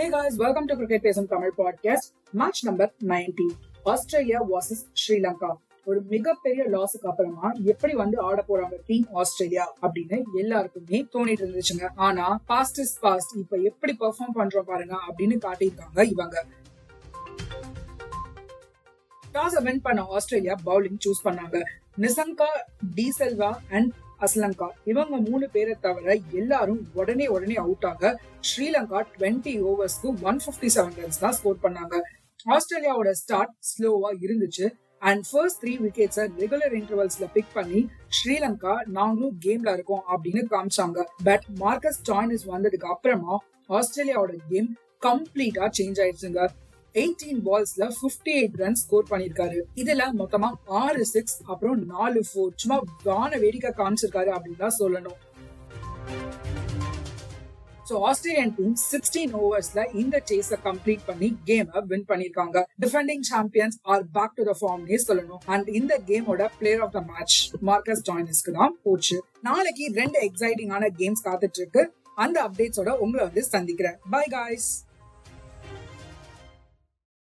Hey guys welcome to cricket பேசும் Tamil podcast match number ninety Australia versus Sri Lanka ஒரு மிகப்பெரிய லாஸுக்கு அப்புறமா எப்படி வந்து ஆட போறாங்க டீம் ஆஸ்திரேலியா அப்படின்னு எல்லாருக்குமே தோணிட்டு இருந்துச்சுங்க. ஆனா பாஸ்ட் இஸ் பாஸ்ட் இப்ப எப்படி பெர்ஃபார்ம் பண்றோம் பாருங்க அப்படின்னு காட்டியிருக்காங்க இவங்க. டாஸ் வின் பண்ண ஆஸ்திரேலியா பவுலிங் சூஸ் பண்ணாங்க. நிசங்கா டி செல்வா அண்ட் அஸ்லங்கா. இவங்க மூணு பேரை தவிர எல்லாரும் உடனே உடனே அவுட் ஆக ஸ்ரீலங்கா டுவெண்ட்டி ஓவர்ஸ்க்கு ஒன் பிப்டி செவன் ரன்ஸ் தான் ஸ்கோர் பண்ணாங்க. ஆஸ்திரேலியாவோட ஸ்டார்ட் ஸ்லோவா இருந்துச்சு. அண்ட் ஃபர்ஸ்ட் த்ரீ விக்கெட்ஸை ரெகுலர் இன்டர்வல்ஸ்ல பிக் பண்ணி ஸ்ரீலங்கா நாங்களும் கேம்ல இருக்கோம் அப்படின்னு காமிச்சாங்க. பட் மார்க்கஸ் டாய்னிஸ் வந்ததுக்கு அப்புறமா ஆஸ்திரேலியாவோட கேம் கம்ப்ளீட்டா சேஞ்ச் ஆயிடுச்சுங்க. எயிட்டீன் பால்ஸ்ல பிப்டி எயிட் ரன் ஸ்கோர் பண்ணிருக்காரு இதுல மொத்தமா ஆறு சிக்ஸ் அப்புறம் நாலு ஃபோர் சும்மா வான வேடிக்கை காமிச்சிருக்காரு அப்படின்னு தான் சொல்லணும். ஸோ ஆஸ்திரேலியன் டீம் சிக்ஸ்டீன் ஓவர்ஸ்ல இந்த சேஸ கம்ப்ளீட் பண்ணி கேம் வின் பண்ணிருக்காங்க defending champions are back to the ஃபார்ம்னே சொல்லணும். அண்ட் இந்த கேமோட player of the match Marcus ஜாயினிஸ்க்கு தான் போச்சு. நாளைக்கு ரெண்டு எக்ஸைட்டிங்கான கேம்ஸ் காத்துட்டு இருக்கு. அந்த அப்டேட்ஸோட உங்களை வந்து சந்திக்கிறேன். By guys